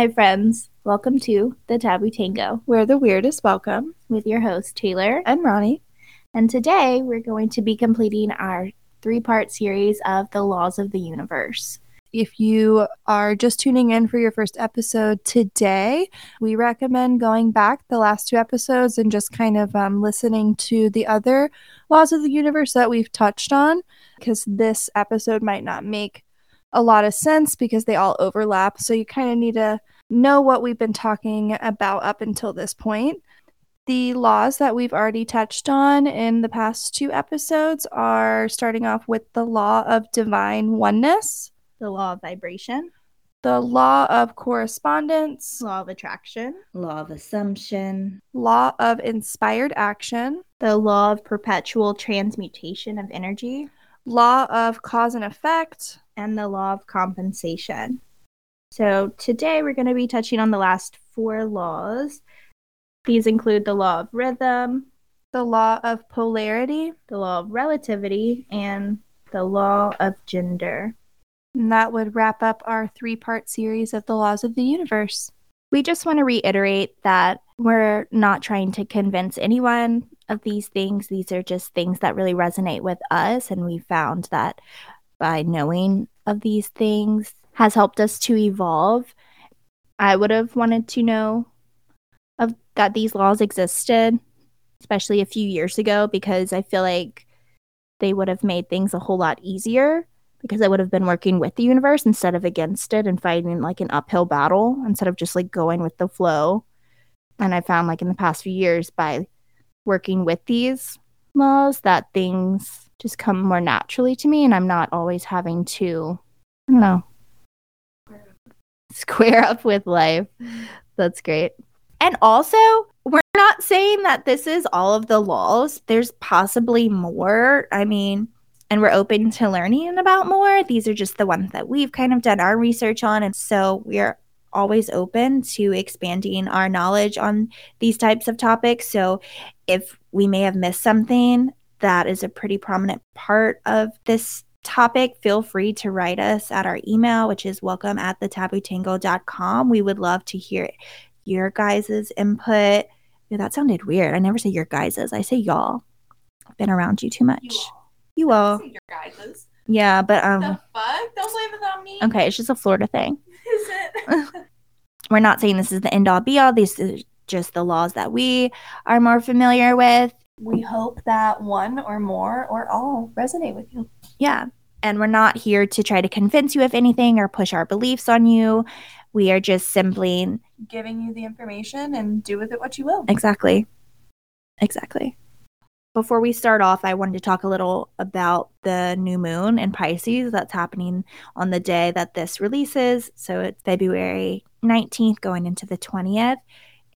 Hi, friends. Welcome to the Taboo Tango Where the weirdest welcome. with your host, Taylor. And Ronnie. And today we're going to be completing our three part series of the laws of the universe. If you are just tuning in for your first episode today, we recommend going back the last two episodes and just kind of um, listening to the other laws of the universe that we've touched on, because this episode might not make a lot of sense because they all overlap. So you kind of need to know what we've been talking about up until this point. The laws that we've already touched on in the past two episodes are starting off with the law of divine oneness, The law of vibration, the law of correspondence, law of attraction, law of assumption, law of inspired action, the law of perpetual transmutation of energy, law of cause and effect, and the law of compensation. So today we're going to be touching on the last four laws. These include the law of rhythm, the law of polarity, the law of relativity, and the law of gender. and that would wrap up our three part series of the laws of the universe. We just want to reiterate that we're not trying to convince anyone of these things. These are just things that really resonate with us. And we found that by knowing of these things has helped us to evolve. I would have wanted to know of that these laws existed, especially a few years ago, because I feel like they would have made things a whole lot easier because I would have been working with the universe instead of against it and fighting like an uphill battle instead of just like going with the flow. And I found like in the past few years by working with these laws that things just come more naturally to me and I'm not always having to, I don't know, square up with life. That's great. And also, we're not saying that this is all of the laws. There's possibly more. I mean, and we're open to learning about more. These are just the ones that we've kind of done our research on. And so we're always open to expanding our knowledge on these types of topics. So if we may have missed something that is a pretty prominent part of this topic, feel free to write us at our email, which is welcome at the thetabootango.com. We would love to hear your guys' input. Yeah, that sounded weird. I never say your guys's. I say y'all. I've been around you too much. You all. your guys's. Yeah, but The um fuck? Don't blame it on me. okay, it's just a Florida thing. Is it? We're not saying this is the end all be all. This is just the laws that we are more familiar with. We hope that one or more or all resonate with you. Yeah. And we're not here to try to convince you of anything or push our beliefs on you. We are just simply Giving you the information and do with it what you will. Exactly. Exactly. Before we start off, I wanted to talk a little about the new moon in Pisces that's happening on the day that this releases. So it's February 19th going into the 20th.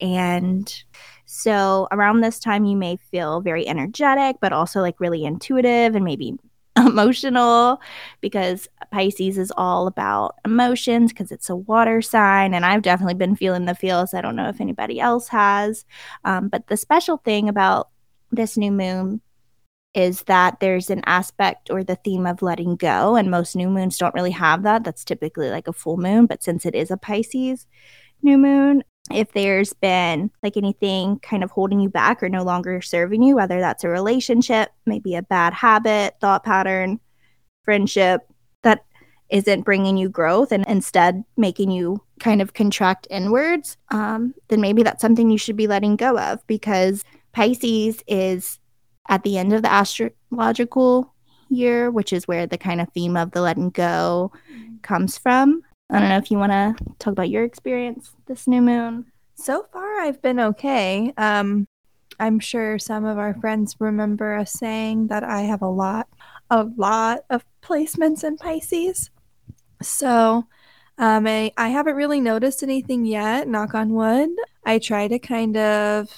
And so around this time, you may feel very energetic, but also like really intuitive and maybe emotional because Pisces is all about emotions because it's a water sign. And I've definitely been feeling the feels. I don't know if anybody else has. Um, but the special thing about this new moon is that there's an aspect or the theme of letting go. And most new moons don't really have that. That's typically like a full moon. But since it is a Pisces new moon, if there's been like anything kind of holding you back or no longer serving you, whether that's a relationship, maybe a bad habit, thought pattern, friendship that isn't bringing you growth and instead making you kind of contract inwards, um, then maybe that's something you should be letting go of because Pisces is at the end of the astrological year, which is where the kind of theme of the letting go comes from. I don't know if you want to talk about your experience this new moon. So far, I've been okay. Um, I'm sure some of our friends remember us saying that I have a lot, a lot of placements in Pisces. So, um, I, I haven't really noticed anything yet, knock on wood. I try to kind of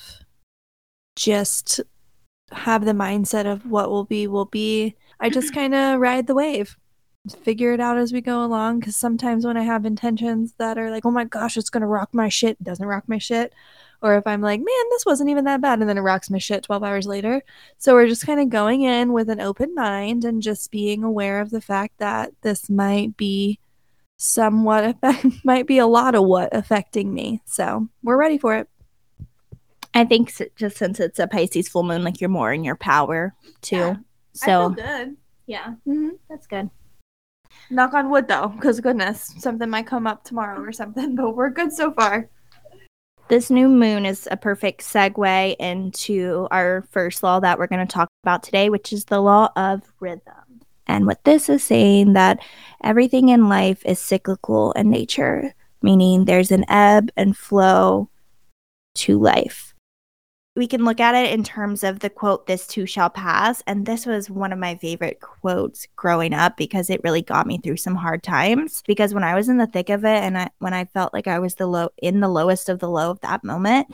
just have the mindset of what will be, will be. I just kind of ride the wave figure it out as we go along because sometimes when I have intentions that are like, oh my gosh, it's gonna rock my shit, it doesn't rock my shit. Or if I'm like, man, this wasn't even that bad, and then it rocks my shit 12 hours later. So we're just kind of going in with an open mind and just being aware of the fact that this might be somewhat affect might be a lot of what affecting me. So we're ready for it. I think s- just since it's a Pisces full moon, like you're more in your power too. Yeah. I So feel good. yeah, Mm-hmm. that's good. Knock on wood though, because goodness, something might come up tomorrow or something, but we're good so far. This new moon is a perfect segue into our first law that we're going to talk about today, which is the law of rhythm. And what this is saying that everything in life is cyclical in nature, meaning there's an ebb and flow to life. We can look at it in terms of the quote, This too shall pass. And this was one of my favorite quotes growing up because it really got me through some hard times. Because when I was in the thick of it and I, when I felt like I was the low in the lowest of the low of that moment,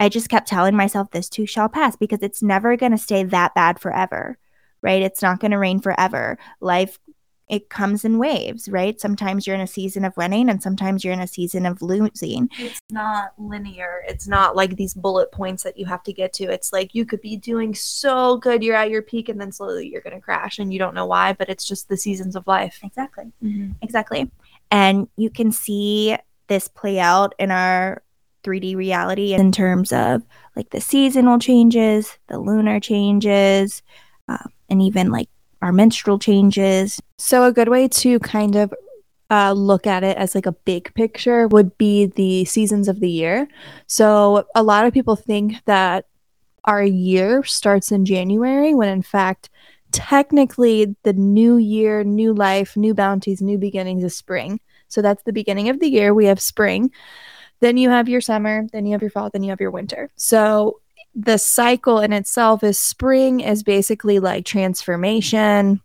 I just kept telling myself, This too shall pass because it's never going to stay that bad forever, right? It's not going to rain forever. Life it comes in waves, right? Sometimes you're in a season of winning and sometimes you're in a season of losing. It's not linear. It's not like these bullet points that you have to get to. It's like you could be doing so good, you're at your peak, and then slowly you're going to crash, and you don't know why, but it's just the seasons of life. Exactly. Exactly. And you can see this play out in our 3D reality in terms of like the seasonal changes, the lunar changes, um, and even like our menstrual changes. So, a good way to kind of uh, look at it as like a big picture would be the seasons of the year. So, a lot of people think that our year starts in January, when in fact, technically, the new year, new life, new bounties, new beginnings is spring. So, that's the beginning of the year. We have spring. Then you have your summer, then you have your fall, then you have your winter. So, the cycle in itself is spring is basically like transformation,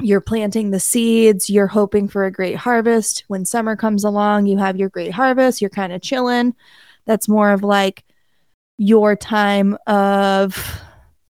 you're planting the seeds, you're hoping for a great harvest. When summer comes along, you have your great harvest, you're kind of chilling. That's more of like your time of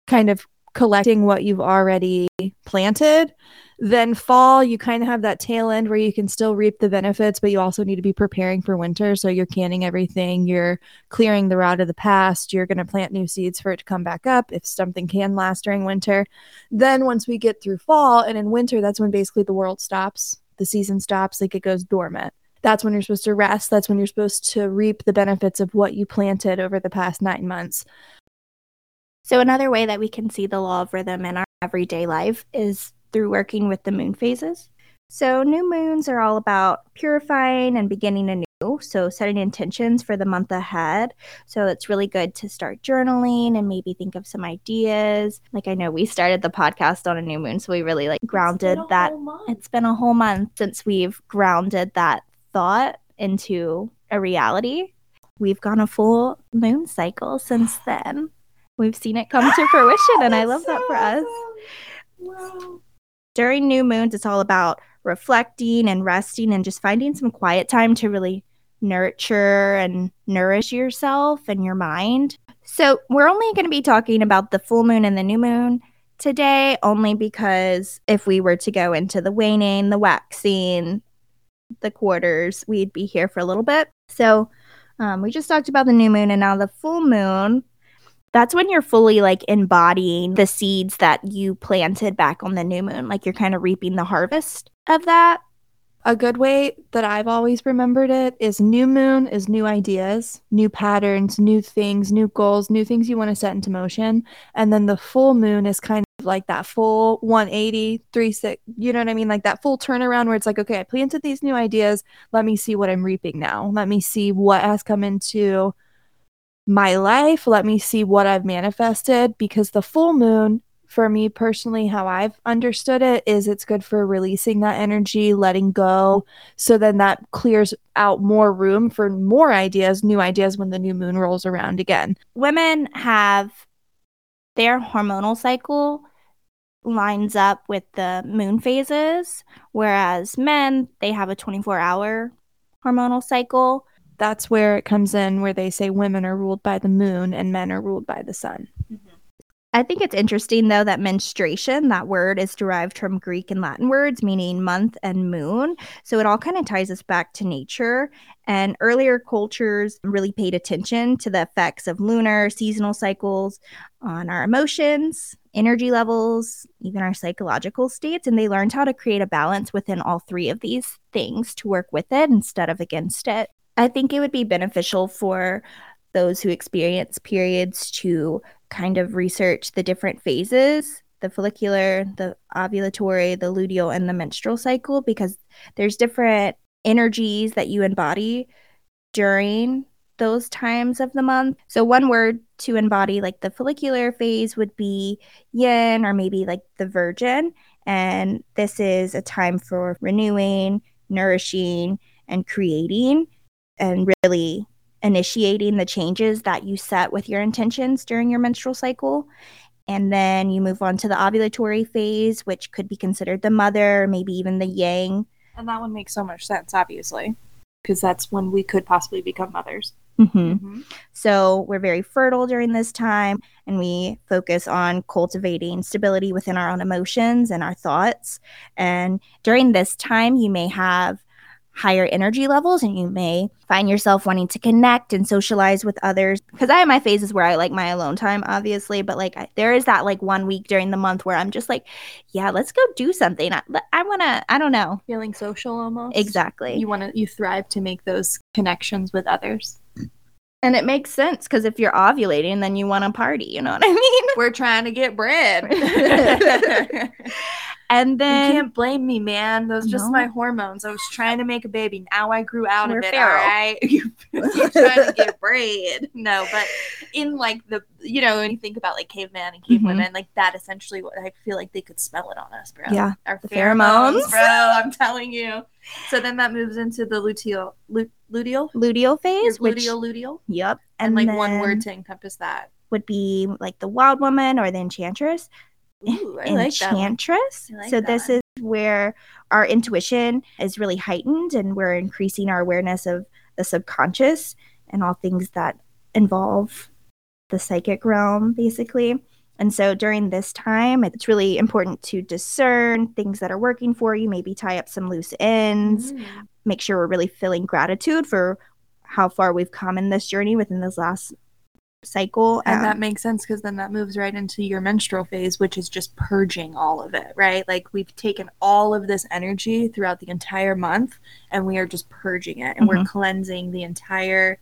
kind of collecting what you've already planted. Then fall, you kind of have that tail end where you can still reap the benefits, but you also need to be preparing for winter. So you're canning everything, you're clearing the rot of the past, you're going to plant new seeds for it to come back up if something can last during winter. Then once we get through fall and in winter, that's when basically the world stops. The season stops, like it goes dormant. That's when you're supposed to rest. That's when you're supposed to reap the benefits of what you planted over the past nine months. So, another way that we can see the law of rhythm in our everyday life is through working with the moon phases. So, new moons are all about purifying and beginning anew. So, setting intentions for the month ahead. So, it's really good to start journaling and maybe think of some ideas. Like, I know we started the podcast on a new moon, so we really like grounded that. It's been a whole month since we've grounded that thought into a reality. We've gone a full moon cycle since then. We've seen it come to fruition, and I love that for us. Wow. During new moons, it's all about reflecting and resting and just finding some quiet time to really nurture and nourish yourself and your mind. So, we're only going to be talking about the full moon and the new moon today, only because if we were to go into the waning, the waxing, the quarters, we'd be here for a little bit. So, um, we just talked about the new moon and now the full moon. That's when you're fully like embodying the seeds that you planted back on the new moon. Like you're kind of reaping the harvest of that. A good way that I've always remembered it is new moon is new ideas, new patterns, new things, new goals, new things you want to set into motion. And then the full moon is kind of like that full 180, 36, you know what I mean? Like that full turnaround where it's like, okay, I planted these new ideas. Let me see what I'm reaping now. Let me see what has come into my life. Let me see what I've manifested because the full moon for me personally, how I've understood it is it's good for releasing that energy, letting go. So then that clears out more room for more ideas, new ideas when the new moon rolls around again. Women have their hormonal cycle lines up with the moon phases, whereas men, they have a 24 hour hormonal cycle. That's where it comes in, where they say women are ruled by the moon and men are ruled by the sun. I think it's interesting though that menstruation, that word is derived from Greek and Latin words meaning month and moon. So it all kind of ties us back to nature. And earlier cultures really paid attention to the effects of lunar, seasonal cycles on our emotions energy levels, even our psychological states. And they learned how to create a balance within all three of these things to work with it instead of against it. I think it would be beneficial for those who experience periods to kind of research the different phases the follicular, the ovulatory, the luteal, and the menstrual cycle because there's different energies that you embody during those times of the month. So, one word to embody like the follicular phase would be yin or maybe like the virgin. And this is a time for renewing, nourishing, and creating, and really initiating the changes that you set with your intentions during your menstrual cycle. And then you move on to the ovulatory phase, which could be considered the mother, maybe even the yang. And that one makes so much sense, obviously, because that's when we could possibly become mothers. Mm-hmm. Mm-hmm. So we're very fertile during this time, and we focus on cultivating stability within our own emotions and our thoughts. And during this time, you may have higher energy levels and you may find yourself wanting to connect and socialize with others because i have my phases where i like my alone time obviously but like I, there is that like one week during the month where i'm just like yeah let's go do something i, I want to i don't know Feeling social almost. exactly You want to, you thrive to make those connections with others. and it makes sense because if you're ovulating then you want to party you know what i mean We're trying to get bread. and then You can't blame me, man. Those just No. my hormones. I was trying to make a baby. Now I grew out We're of it. feral. All right, You- you're trying to get bread. No, but in like the you know when you think about like caveman and cave Mhm. women, like that essentially what I feel like they could smell it on us, bro. Yeah, our pheromones, pheromones. bro. I'm telling you. So then that moves into the luteal, lu- luteal, luteal Your phase which luteal, luteal, yep and, like one word to encompass that. would be like the wild woman or the enchantress Ooh, I like that. enchantress. I like so this one. is where our intuition is really heightened and we're increasing our awareness of the subconscious and all things that involve the psychic realm basically. And so during this time, it's really important to discern things that are working for you, maybe tie up some loose ends, Mm. make sure we're really feeling gratitude for how far we've come in this journey within this last cycle. And Um, that makes sense because then that moves right into your menstrual phase, which is just purging all of it, right? Like we've taken all of this energy throughout the entire month and we are just purging it and we're cleansing the entire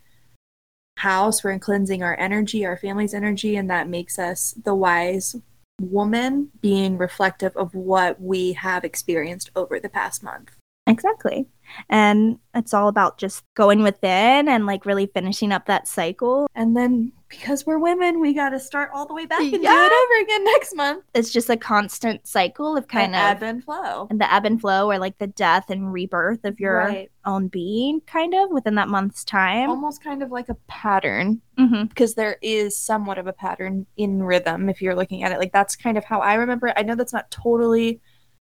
house. We're cleansing our energy, our family's energy, and that makes us the wise woman being reflective of what we have experienced over the past month. Exactly. And it's all about just going within and like really finishing up that cycle. And then because we're women, we got to start all the way back and do it over again next month. It's just a constant cycle of kind And of ebb and flow. and the ebb and flow or like the death and rebirth of your Right. own being kind of within that month's time. almost kind of like a pattern hmm because there is somewhat of a pattern in rhythm if you're looking at it like that's kind of how i remember it i know that's not totally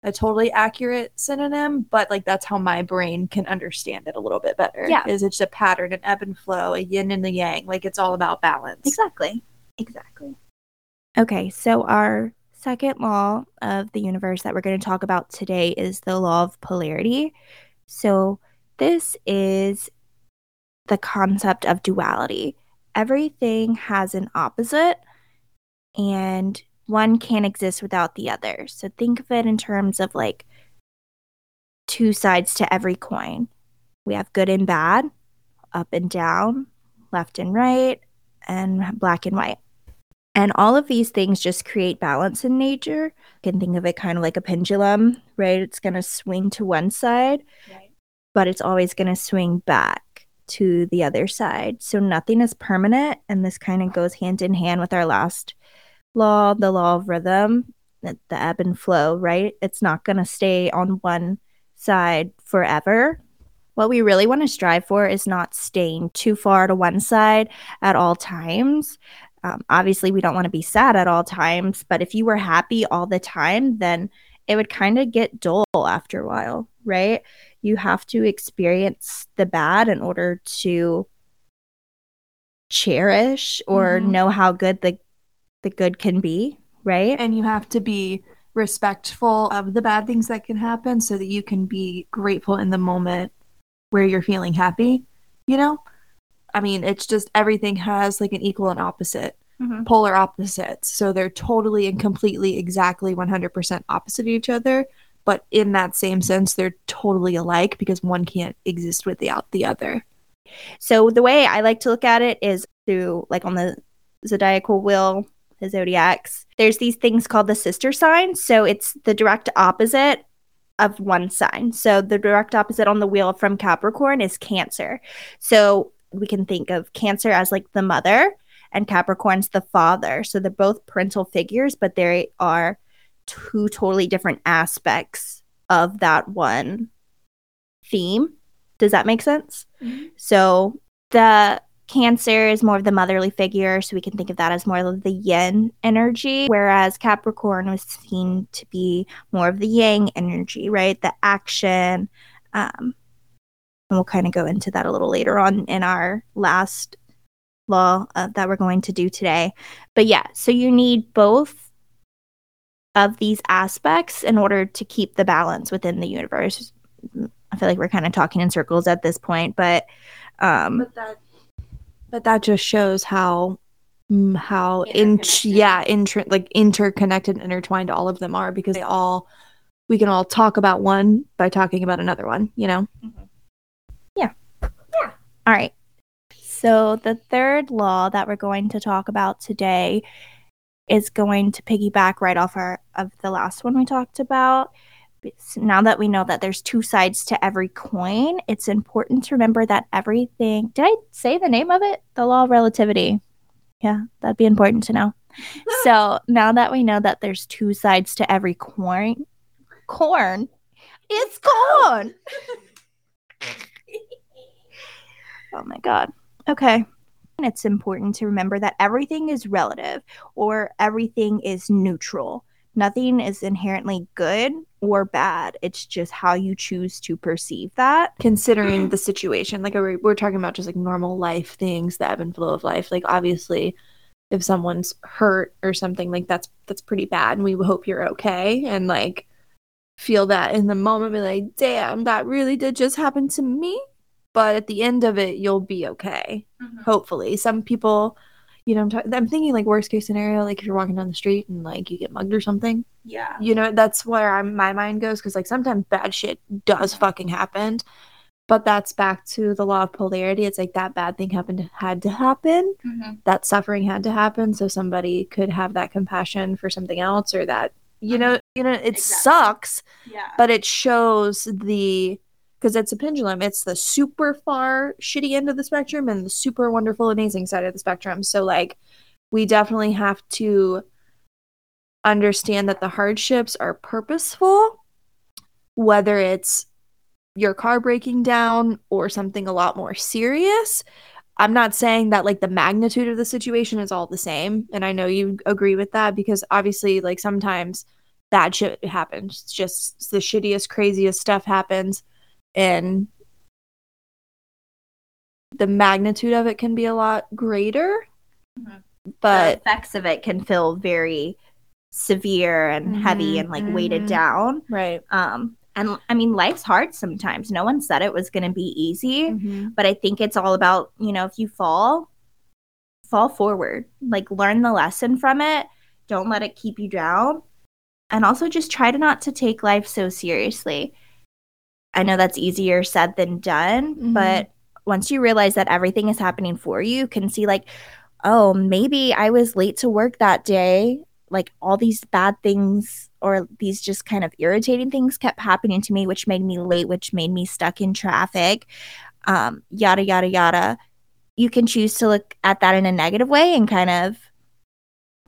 a totally accurate synonym but like that's how my brain can understand it a little bit better Yeah. is it's a pattern an ebb and flow a yin and the yang like it's all about balance Exactly. Exactly. Okay, so our second law of the universe that we're going to talk about today is the law of polarity. So, this is the concept of duality. Everything has an opposite, and one can't exist without the other. So, think of it in terms of like two sides to every coin. We have good and bad, up and down, left and right, and black and white. And all of these things just create balance in nature. You can think of it kind of like a pendulum, right? It's going to swing to one side, Right. but it's always going to swing back to the other side. So nothing is permanent. And this kind of goes hand in hand with our last law, the law of rhythm, the the ebb and flow, right? It's not going to stay on one side forever. What we really want to strive for is not staying too far to one side at all times. Um, obviously, we don't want to be sad at all times, but if you were happy all the time, then it would kind of get dull after a while, right? You have to experience the bad in order to cherish or Mhm. know how good the the good can be, right? and you have to be respectful of the bad things that can happen so that you can be grateful in the moment where you're feeling happy you know i mean it's just everything has like an equal and opposite Mhm. polar opposites. So they're totally and completely exactly 100% opposite of each other, but in that same sense they're totally alike because one can't exist without the other. So the way I like to look at it is through like on the zodiacal wheel, the zodiacs. There's these things called the sister signs. So it's the direct opposite of one sign. So the direct opposite on the wheel from Capricorn is Cancer. So we can think of Cancer as like the mother and Capricorn's the father. So they're both parental figures, but they are two totally different aspects of that one theme. Does that make sense? Mm-hmm. So the Cancer is more of the motherly figure, so we can think of that as more of the yin energy, whereas Capricorn was seen to be more of the yang energy, right? The action. Um, and we'll kind of go into that a little later on in our last law uh, that we're going to do today. But yeah, so you need both of these aspects in order to keep the balance within the universe. I feel like we're kind of talking in circles at this point, but um, But that but that just shows how mm, how in yeah, inter- like interconnected and intertwined all of them are because they all we can all talk about one by talking about another one, you know. Yeah. Yeah. All right. So the third law that we're going to talk about today is going to piggyback right off our of the last one we talked about. Now that we know that there's two sides to every coin, it's important to remember that everything. Did I say the name of it? The law of relativity. Yeah, that'd be important to know. so now that we know that there's two sides to every coin, corn, it's corn. Oh my God. Okay. It's important to remember that everything is relative or everything is neutral. Nothing is inherently good or bad. It's just how you choose to perceive that. Considering the situation, like we're, we're talking about just like normal life things, the ebb and flow of life. Like obviously, if someone's hurt or something, like that's that's pretty bad, and we hope you're okay, and like feel that in the moment, be like, damn, that really did just happen to me. But at the end of it, you'll be okay. Mm-hmm. Hopefully, some people, you know, I'm, ta- I'm thinking like worst case scenario, like if you're walking down the street and like you get mugged or something, Yeah. you know that's where I'm, my mind goes because like sometimes bad shit does fucking happen but that's back to the law of polarity it's like that bad thing happened had to happen mm-hmm. that suffering had to happen so somebody could have that compassion for something else or that you know you know it Exactly. sucks Yeah. but it shows the because it's a pendulum. It's the super far shitty end of the spectrum and the super wonderful amazing side of the spectrum. So like we definitely have to understand that the hardships are purposeful whether it's your car breaking down or something a lot more serious. I'm not saying that like the magnitude of the situation is all the same and i know you agree with that because obviously like sometimes bad shit happens. It's just the shittiest craziest stuff happens and the magnitude of it can be a lot greater Mhm. but the effects of it can feel very severe and heavy Mhm, and like weighted mhm. down. right Um, and I mean, life's hard sometimes. No one said it was going to be easy, but I think it's all about, you know, if you fall, fall forward, like learn the lesson from it. Don't let it keep you down. And also just try to not to take life so seriously. I know that's easier said than done, Mhm. but once you realize that everything is happening for you, you can see like, oh, maybe I was late to work that day. Like all these bad things or these just kind of irritating things kept happening to me, which made me late, which made me stuck in traffic, um, yada, yada, yada. You can choose to look at that in a negative way and kind of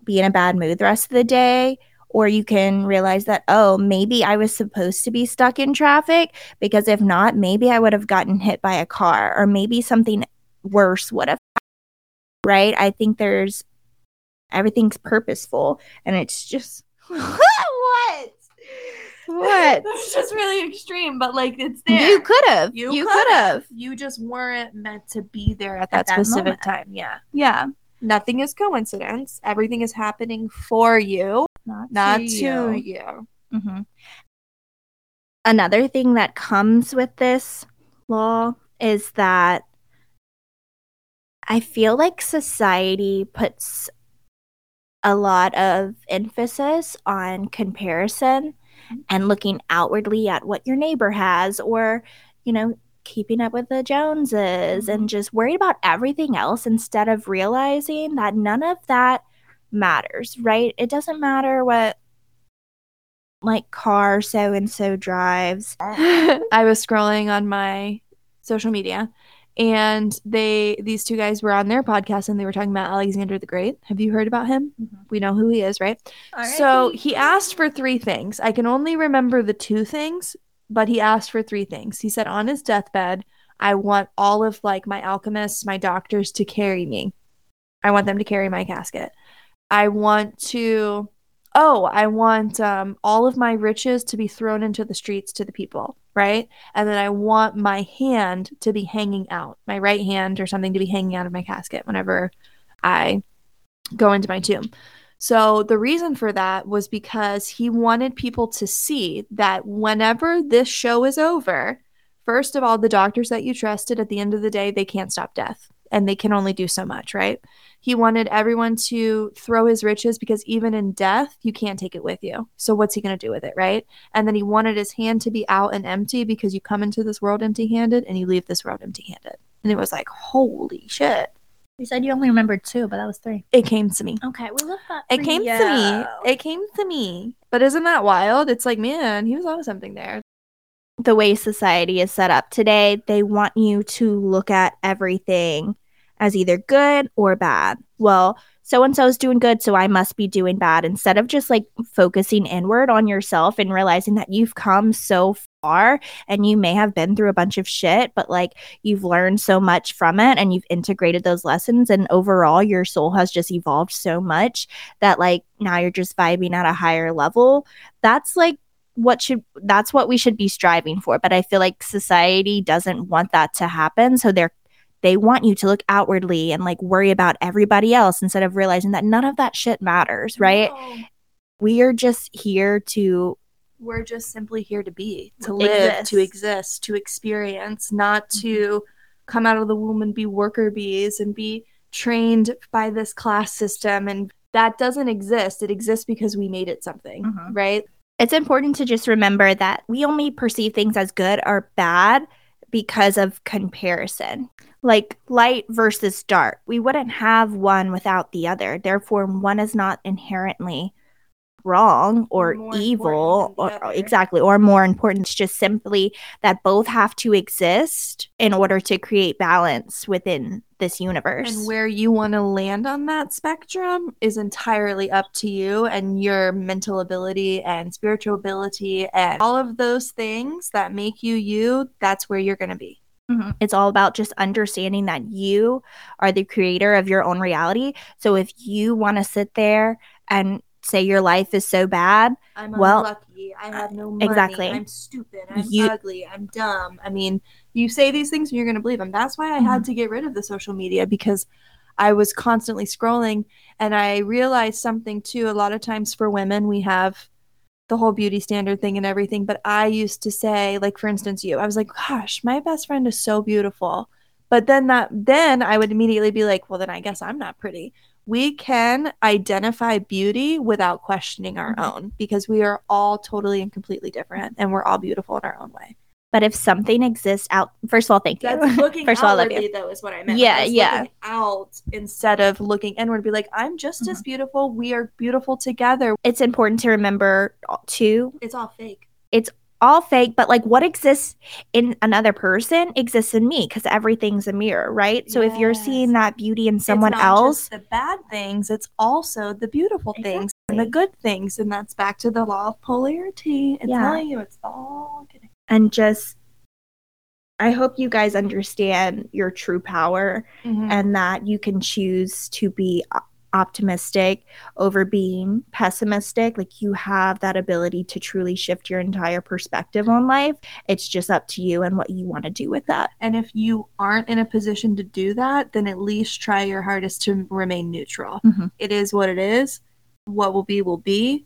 be in a bad mood the rest of the day. Or you can realize that, oh, maybe I was supposed to be stuck in traffic because if not, maybe I would have gotten hit by a car or maybe something worse would have happened. Right? I think there's everything's purposeful and it's just what? What? That's just really extreme, but like it's there. You could have. You You could have. You just weren't meant to be there at that, that specific moment. time. Yeah. Yeah. Nothing is coincidence. Everything is happening for you, Not, not to you. you. hmm Another thing that comes with this law is that I feel like society puts a lot of emphasis on comparison and looking outwardly at what your neighbor has or, you know, keeping up with the Joneses and just worried about everything else instead of realizing that none of that matters, right? It doesn't matter what like car so and so drives. I was scrolling on my social media and they these two guys were on their podcast and they were talking about Alexander the Great. Have you heard about him? Mhm. We know who he is, right? So he asked for three things. I can only remember the two things, but he asked for three things. He said on his deathbed, I want all of like my alchemists, my doctors to carry me. I want them to carry my casket. I want to oh, I want um, all of my riches to be thrown into the streets to the people, right? And then I want my hand to be hanging out, my right hand or something to be hanging out of my casket whenever I go into my tomb. So the reason for that was because he wanted people to see that whenever this show is over, first of all, the doctors that you trusted at the end of the day, they can't stop death and they can only do so much, right? He wanted everyone to throw his riches because even in death, you can't take it with you. So what's he going to do with it, right? And then he wanted his hand to be out and empty because you come into this world empty-handed and you leave this world empty-handed. And it was like, holy shit. You said you only remembered two, but that was three. It came to me. Okay, we love that. It came you. to me. It came to me. But isn't that wild? It's like, man, he was onto something there. the way society is set up today, they want you to look at everything as either good or bad. Well, so and so is doing good, so I must be doing bad. Instead of just like focusing inward on yourself and realizing that you've come so far and you may have been through a bunch of shit, but like you've learned so much from it and you've integrated those lessons. And overall, your soul has just evolved so much that like now you're just vibing at a higher level. That's like what should that's what we should be striving for but i feel like society doesn't want that to happen so they're they want you to look outwardly and like worry about everybody else instead of realizing that none of that shit matters right we are just here to We're just simply here to be, to live, to exist, to experience, not to come out of the womb and be worker bees and be trained by this class system. And that doesn't exist. It exists because we made it something, Mhm. right? it's important to just remember that we only perceive things as good or bad because of comparison. Like light versus dark. We wouldn't have one without the other. Therefore, one is not inherently wrong or More evil or exactly or more important it's just simply that both have to exist in order to create balance within this universe And where you want to land on that spectrum is entirely up to you and your mental ability and spiritual ability and all of those things that make you you. That's where you're going to be. Mhm. It's all about just understanding that you are the creator of your own reality. So if you want to sit there and say your life is so bad, I'm Well, unlucky. I have no money. exactly. I'm stupid. I'm You- ugly. I'm dumb. I mean, you say these things and you're going to believe them. That's why I had mm-hmm. to get rid of the social media because I was constantly scrolling and I realized something too. A lot of times for women, we have the whole beauty standard thing and everything. But I used to say, like, for instance, you, I was like, gosh, my best friend is so beautiful. But then that, then I would immediately be like, well, then I guess I'm not pretty we can identify beauty without questioning our Mhm. own because we are all totally and completely different and we're all beautiful in our own way. but if something exists out, first of all, thank you. first of all, I love you. though, is what I meant. Yeah, Like, yeah. out instead of looking inward. Be like, I'm just as Mm-hmm. beautiful. We are beautiful together. It's important to remember uh, too, It's all fake. All fake, but like what exists in another person exists in me because everything's a mirror, right? So if you're seeing that beauty in someone else, the bad things. It's also the beautiful things and the good things, and that's back to the law of polarity. It's Yeah. telling you it's all good. and just, I hope you guys understand your true power Mm-hmm. and that you can choose to be optimistic over being pessimistic. Like you have that ability to truly shift your entire perspective on life. It's just up to you and what you want to do with that. And if you aren't in a position to do that, then at least try your hardest to remain neutral. Mhm. It is what it is. What will be will be.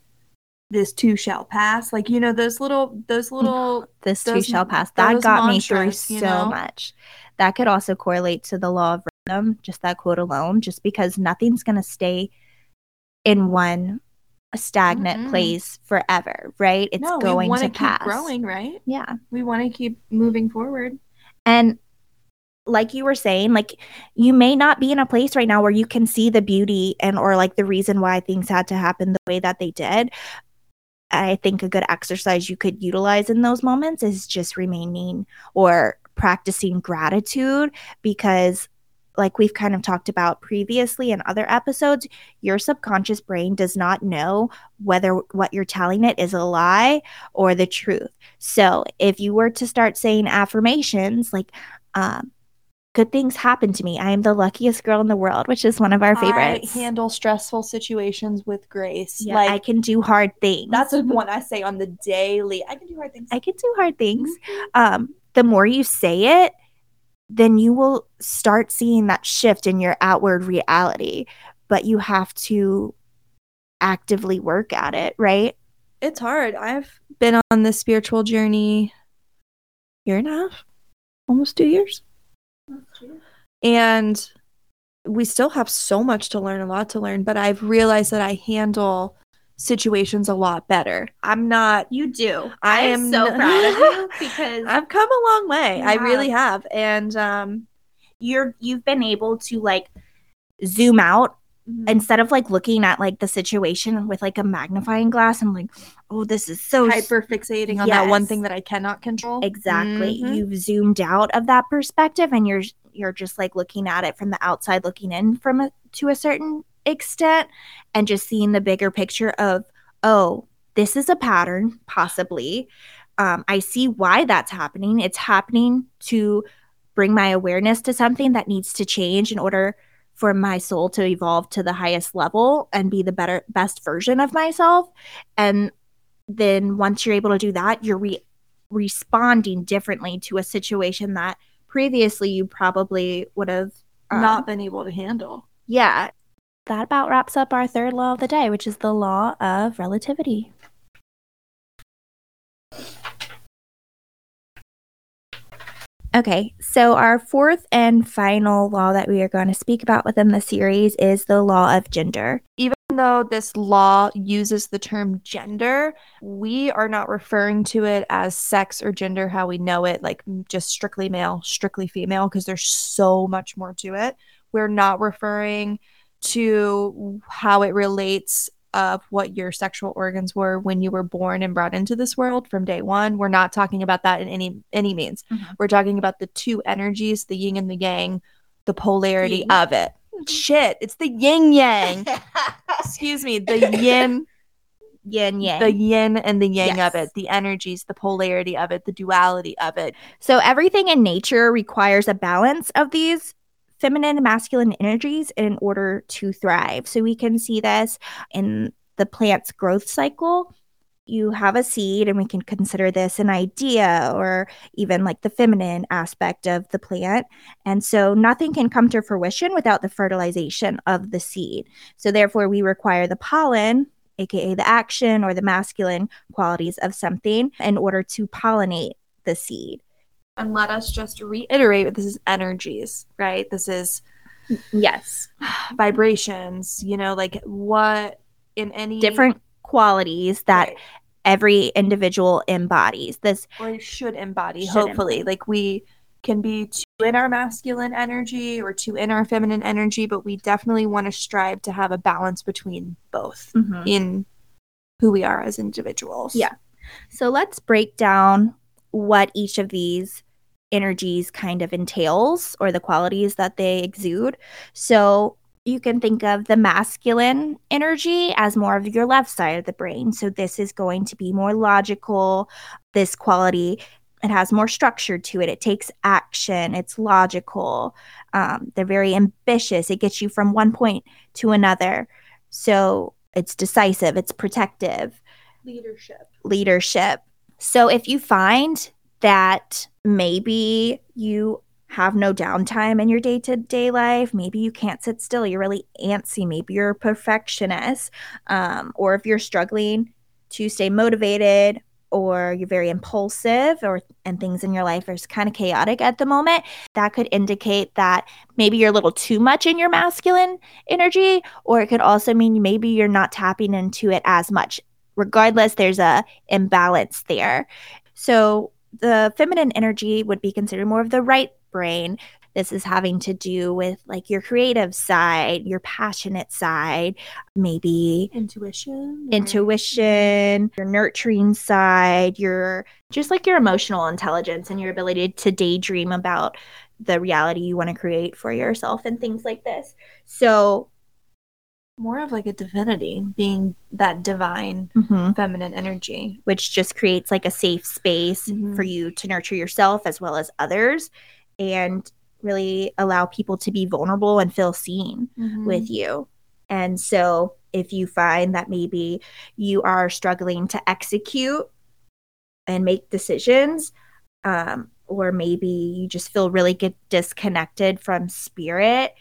This too shall pass. Like you know those little those little This too shall pass. That those got me through so you know? much. That could also correlate to the law of rhythm, just that quote alone, just because nothing's going to stay in one stagnant Mm-mm. place forever, right? It's no, going we want to keep pass. growing, right? Yeah. We want to keep moving forward. And like you were saying, like you may not be in a place right now where you can see the beauty and or like the reason why things had to happen the way that they did. I think a good exercise you could utilize in those moments is just remaining or practicing gratitude because like we've kind of talked about previously in other episodes, your subconscious brain does not know whether what you're telling it is a lie or the truth. So if you were to start saying affirmations like, um, good things happen to me. I am the luckiest girl in the world, which is one of our favorites. I handle stressful situations with grace. Yeah, like I can do hard things. that's the one I say on the daily. I can do hard things. I can do hard things. Mhm. Um, the more you say it, then you will start seeing that shift in your outward reality. But you have to actively work at it, right? It's hard. I've been on this spiritual journey year and a half, almost two years. And we still have so much to learn, a lot to learn, but I've realized that I handle situations a lot better. I'm not You do. I I am so proud of you because I've come a long way. You I really have. And um you're you've been able to like zoom out instead of like looking at like the situation with like a magnifying glass and like, oh, this is so hyper fixating on that one thing that I cannot control. Exactly. Mhm. You've zoomed out of that perspective and you're you're just like looking at it from the outside looking in from a, to a certain extent and just seeing the bigger picture of oh, this is a pattern possibly. Um, I see why that's happening. It's happening to bring my awareness to something that needs to change in order for my soul to evolve to the highest level and be the better best version of myself. And then once you're able to do that, you're re- responding differently to a situation that previously you probably would have um, not been able to handle. yeah that about wraps up our third law of the day which is the law of relativity okay so our fourth and final law that we are going to speak about within the series is the law of gender even though this law uses the term gender, we are not referring to it as sex or gender how we know it, like just strictly male, strictly female, because there's so much more to it. We're not referring to how it relates of what your sexual organs were when you were born and brought into this world from day one. We're not talking about that in any any means. Mhm. We're talking about the two energies, the yin and the yang, the polarity Yin. of it. Shit, it's the yin yang excuse me, the yin, yin yang the yin and the yang Yes. of it, the energies, the polarity of it, the duality of it. So everything in nature requires a balance of these feminine and masculine energies in order to thrive. So we can see this in the plant's growth cycle. You have a seed, and we can consider this an idea or even like the feminine aspect of the plant. And so nothing can come to fruition without the fertilization of the seed. So therefore, we require the pollen, aka the action or the masculine qualities of something, in order to pollinate the seed. And let us just reiterate this is energies, right? This is Yes. vibrations, you know, like what in any Different qualities that Right. every individual embodies. This or should embody, Should hopefully. embody. Like we can be too in our masculine energy or too in our feminine energy, but we definitely want to strive to have a balance between both mm-hmm. in who we are as individuals. Yeah. So let's break down what each of these energies kind of entails or the qualities that they exude. So you can think of the masculine energy as more of your left side of the brain. So this is going to be more logical. This quality, it has more structure to it. It takes action. It's logical. Um, they're very ambitious. It gets you from one point to another. So it's decisive. It's protective Leadership. leadership. So if you find that maybe you have no downtime in your day to day life, maybe you can't sit still, you're really antsy, maybe you're a perfectionist, um, or if you're struggling to stay motivated or you're very impulsive or and things in your life are kind of chaotic at the moment that could indicate that maybe you're a little too much in your masculine energy or it could also mean maybe you're not tapping into it as much. Regardless there's a imbalance there. So the feminine energy would be considered more of the right brain this is having to do with like your creative side, your passionate side, maybe Intuition. intuition, your nurturing side, your just like your emotional intelligence and your ability to daydream about the reality you want to create for yourself and things like this. So, More of like a divinity, being that divine mhm, feminine energy. which just creates like a safe space Mhm. for you to nurture yourself as well as others and really allow people to be vulnerable and feel seen. Mm-hmm. with you. And so, if you find that maybe you are struggling to execute and make decisions, um, or maybe you just feel really get disconnected from spirit,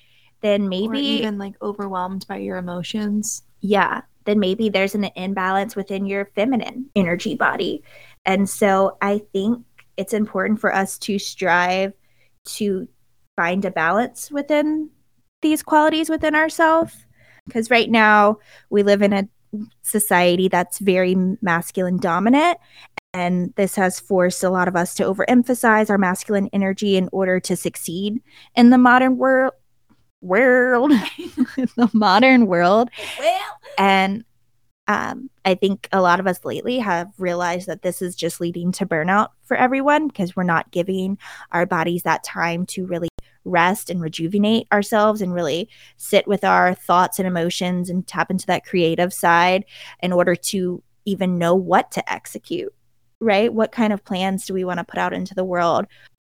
then maybe, Maybe even like overwhelmed by your emotions. yeah, then maybe there's an imbalance within your feminine energy body. And so, I think it's important for us to strive to find a balance within these qualities within ourselves. Because right now we live in a society that's very masculine dominant. And this has forced a lot of us to overemphasize our masculine energy in order to succeed in the modern world. World, the modern world, Well, and um, I think a lot of us lately have realized that this is just leading to burnout for everyone because we're not giving our bodies that time to really rest and rejuvenate ourselves and really sit with our thoughts and emotions and tap into that creative side in order to even know what to execute, right? What kind of plans do we want to put out into the world?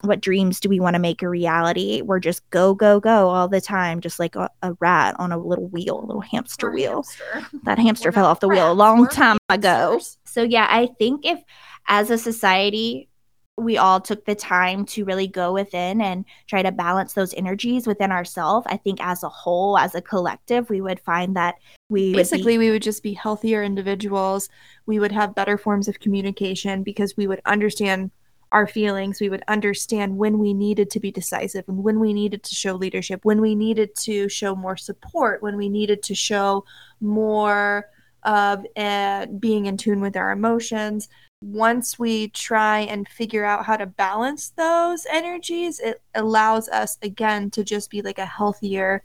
What dreams do we want to make a reality? We're just go, go, go all the time, just like a, a rat on a little wheel, a little hamster wheel that hamster We're fell off the wheel a long we're time ago. So yeah, I think if as a society we all took the time to really go within and try to balance those energies within ourselves, I think as a whole, as a collective, we would find that we would Basically, be, we would just be healthier individuals. We would have better forms of communication because we would understand our feelings. We would understand when we needed to be decisive and when we needed to show leadership, when we needed to show more support, when we needed to show more of uh, being in tune with our emotions. Once we try and figure out how to balance those energies, it allows us again to just be like a healthier,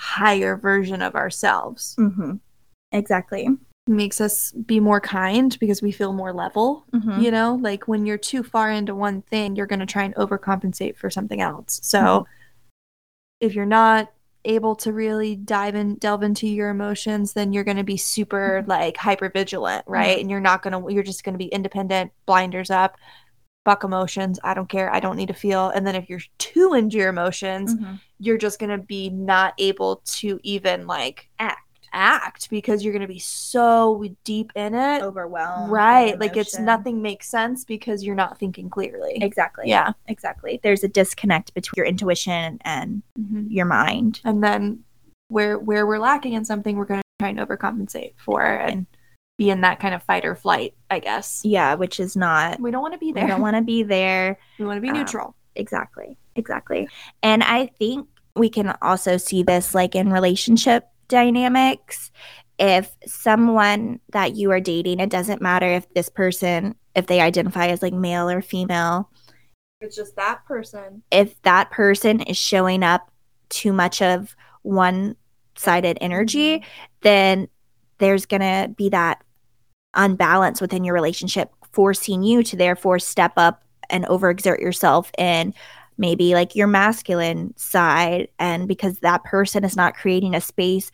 higher version of ourselves Mhm. exactly. Makes us be more kind because we feel more level. Mhm. You know, like when you're too far into one thing, you're going to try and overcompensate for something else. So Mhm. if you're not able to really dive in delve into your emotions then you're going to be super like hyper vigilant right and you're not going to you're just going to be independent blinders up fuck emotions i don't care i don't need to feel and then if you're too into your emotions Mhm. you're just going to be not able to even like Act. Act because you're going to be so deep in it Overwhelmed. right like it's nothing makes sense because you're not thinking clearly Exactly. yeah Exactly. There's a disconnect between your intuition and your mind. and then where where we're lacking in something we're going to try and overcompensate for and be in that kind of fight or flight i guess Yeah, which is not we don't want to be there. we don't want to be there. we want to be um, neutral Exactly. Exactly. And I think we can also see this like in relationship dynamics. If someone that you are dating, it doesn't matter if this person, if they identify as like male or female, it's just that person. If that person is showing up too much of one sided energy, mm-hmm. then there's going to be that unbalance within your relationship, forcing you to therefore step up and overexert yourself in maybe like your masculine side. And because that person is not creating a space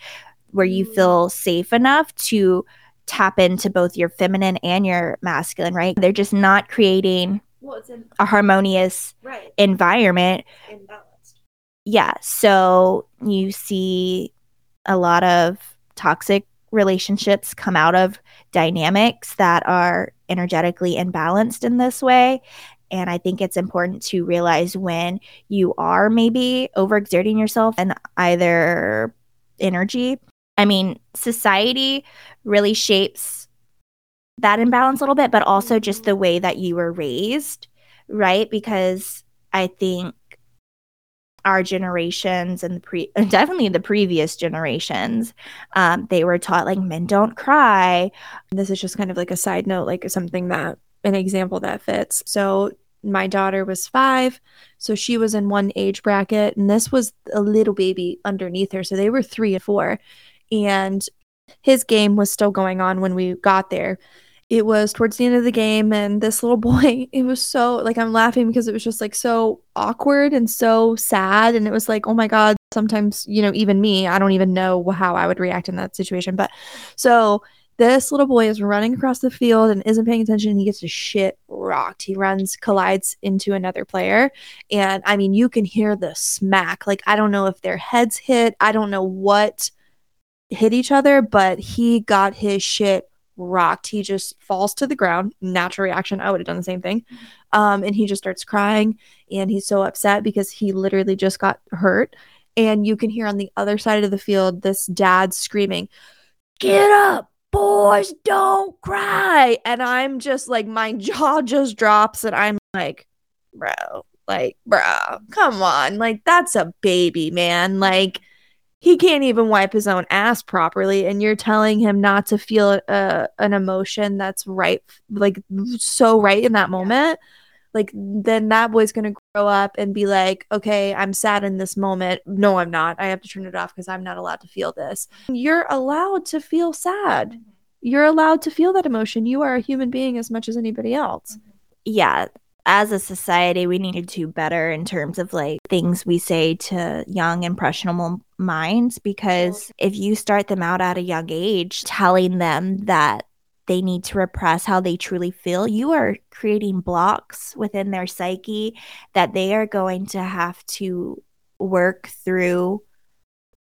where you feel safe enough to tap into both your feminine and your masculine, right? They're just not creating well in a harmonious right environment yeah so you see a lot of toxic relationships come out of dynamics that are energetically imbalanced in this way and i think it's important to realize when you are maybe overexerting yourself and either energy i mean society really shapes that imbalance a little bit, but also just the way that you were raised, right? Because I think our generations and the pre definitely the previous generations um, they were taught like men don't cry this is just kind of like a side note like something that an example that fits so my daughter was five so she was in one age bracket and this was a little baby underneath her so they were three and four and his game was still going on when we got there. It was towards the end of the game and this little boy it was so like i'm laughing because it was just like so awkward and so sad and it was like oh my god sometimes you know even me i don't even know how i would react in that situation but so this little boy is running across the field and isn't paying attention he gets his shit rocked he runs collides into another player and i mean you can hear the smack like i don't know if their heads hit i don't know what hit each other but he got his shit rocked. He just falls to the ground. Natural reaction. I would have done the same thing. Um, and he just starts crying and he's so upset because he literally just got hurt. And you can hear on the other side of the field this dad screaming, Get up, boys, don't cry. And I'm just like, my jaw just drops and I'm like, Bro, like, bro, come on. Like, that's a baby, man. Like, he can't even wipe his own ass properly and you're telling him not to feel a, uh, an emotion that's right like so right in that moment like then that boy's going to grow up and be like okay i'm sad in this moment. No i'm not. I have to turn it off because i'm not allowed to feel this. You're allowed to feel sad. You're allowed to feel that emotion. You are a human being as much as anybody else. Yeah. As a society, we need to do better in terms of like things we say to young, impressionable minds. Because if you start them out at a young age, telling them that they need to repress how they truly feel, you are creating blocks within their psyche that they are going to have to work through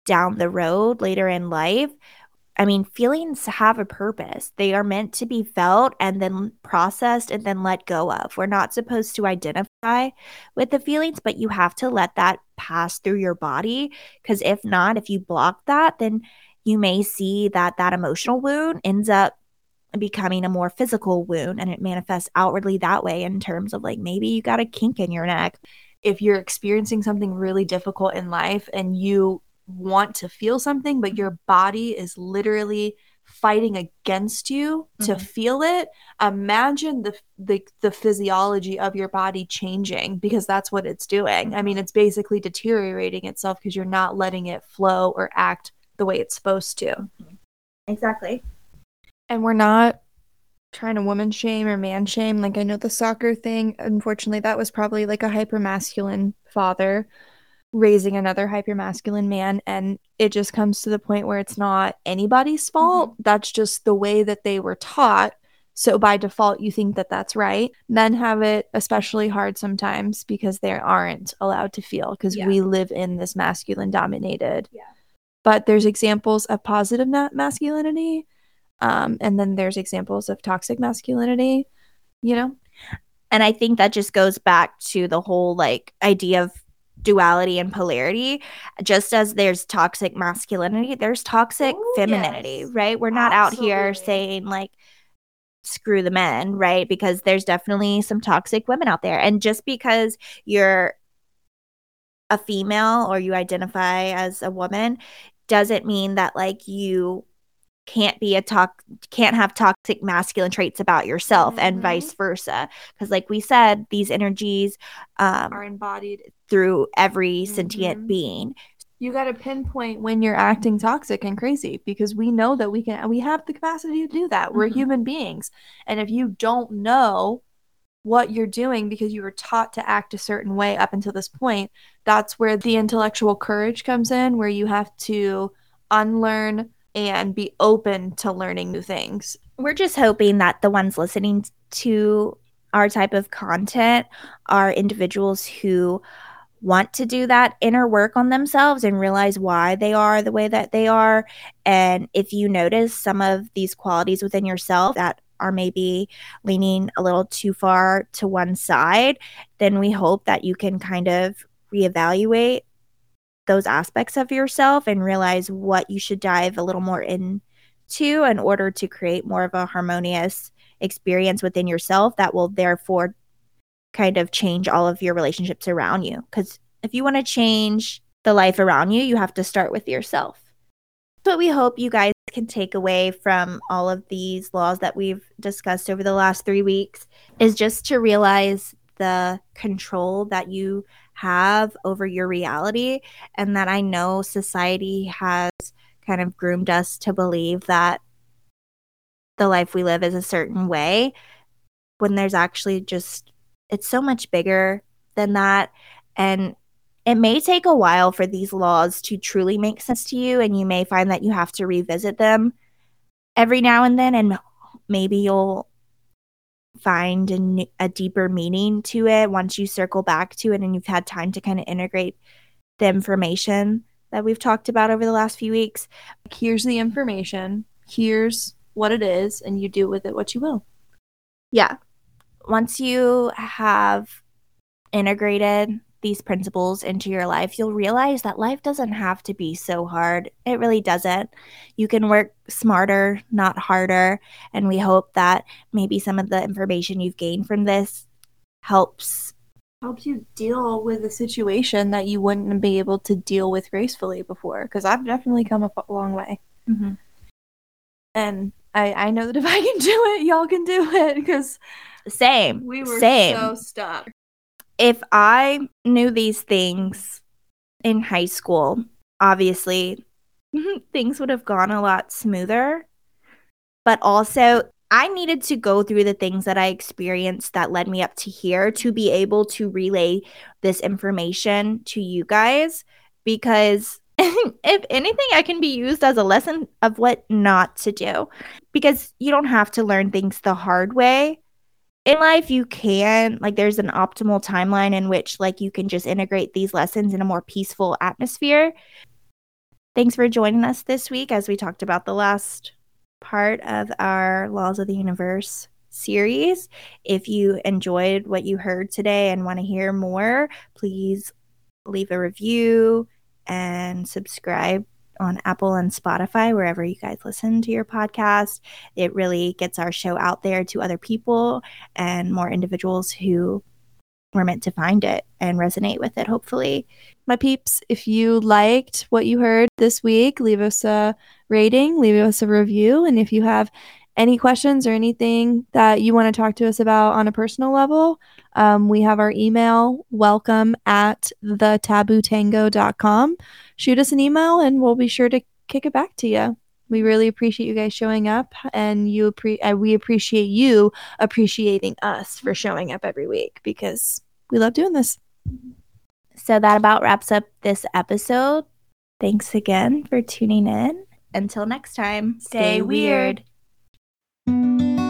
down the road later in life I mean, feelings have a purpose. They are meant to be felt and then processed and then let go of. We're not supposed to identify with the feelings, but you have to let that pass through your body. Because if not, if you block that, then you may see that that emotional wound ends up becoming a more physical wound and it manifests outwardly that way in terms of like maybe you got a kink in your neck. If you're experiencing something really difficult in life and you want to feel something, but your body is literally fighting against you mm-hmm. to feel it imagine the, the the physiology of your body changing because that's what it's doing i mean it's basically deteriorating itself because you're not letting it flow or act the way it's supposed to mm-hmm. exactly and we're not trying to woman shame or man shame like i know the soccer thing unfortunately that was probably like a hyper masculine father raising another hyper masculine man and it just comes to the point where it's not anybody's fault mm-hmm. that's just the way that they were taught so by default you think that that's right men have it especially hard sometimes because they aren't allowed to feel because yeah. we live in this masculine dominated yeah. but there's examples of positive masculinity um, and then there's examples of toxic masculinity you know? And i think that just goes back to the whole like idea of duality and polarity. Just as there's toxic masculinity there's toxic Ooh, femininity yes. right? We're not Absolutely. out here saying like screw the men right? Because there's definitely some toxic women out there. And just because you're a female or you identify as a woman doesn't mean that like you can't be a talk can't have toxic masculine traits about yourself mm-hmm. and vice versa because like we said these energies um, are embodied through every mm-hmm. sentient being you got to pinpoint when you're acting toxic and crazy because we know that we can we have the capacity to do that we're mm-hmm. human beings and if you don't know what you're doing because you were taught to act a certain way up until this point that's where the intellectual courage comes in where you have to unlearn and be open to learning new things. We're just hoping that the ones listening to our type of content are individuals who want to do that inner work on themselves and realize why they are the way that they are. And if you notice some of these qualities within yourself that are maybe leaning a little too far to one side, then we hope that you can kind of reevaluate those aspects of yourself and realize what you should dive a little more into in order to create more of a harmonious experience within yourself that will therefore kind of change all of your relationships around you. Because if you want to change the life around you, you have to start with yourself. What we hope you guys can take away from all of these laws that we've discussed over the last three weeks is just to realize the control that you have over your reality, and that I know society has kind of groomed us to believe that the life we live is a certain way when there's actually just it's so much bigger than that. And it may take a while for these laws to truly make sense to you and you may find that you have to revisit them every now and then and maybe you'll find a, a deeper meaning to it once you circle back to it and you've had time to kind of integrate the information that we've talked about over the last few weeks. Here's the information. Here's what it is, and you do with it what you will. Yeah. Once you have integrated these principles into your life, you'll realize that life doesn't have to be so hard. It really doesn't. You can work smarter, not harder. And we hope that maybe some of the information you've gained from this helps helps you deal with a situation that you wouldn't be able to deal with gracefully before because i've definitely come a long way mm-hmm. and I, I know that if i can do it y'all can do it because same we were same. so stuck if I knew these things in high school, obviously things would have gone a lot smoother. But also, I needed to go through the things that I experienced that led me up to here to be able to relay this information to you guys because if anything, I can be used as a lesson of what not to do because you don't have to learn things the hard way in life you can like there's an optimal timeline in which like you can just integrate these lessons in a more peaceful atmosphere. Thanks for joining us this week as we talked about the last part of our laws of the universe series. If you enjoyed what you heard today and want to hear more please leave a review and subscribe on Apple and Spotify, wherever you guys listen to your podcast. It really gets our show out there to other people and more individuals who were meant to find it and resonate with it, hopefully. My peeps, if you liked what you heard this week, leave us a rating, leave us a review. And if you have any questions or anything that you want to talk to us about on a personal level, um, we have our email welcome at thetabootango.com. Shoot us an email and we'll be sure to kick it back to you. We really appreciate you guys showing up, and you appre- uh, we appreciate you appreciating us for showing up every week because we love doing this. So that about wraps up this episode. Thanks again for tuning in. Until next time, stay, stay weird. weird.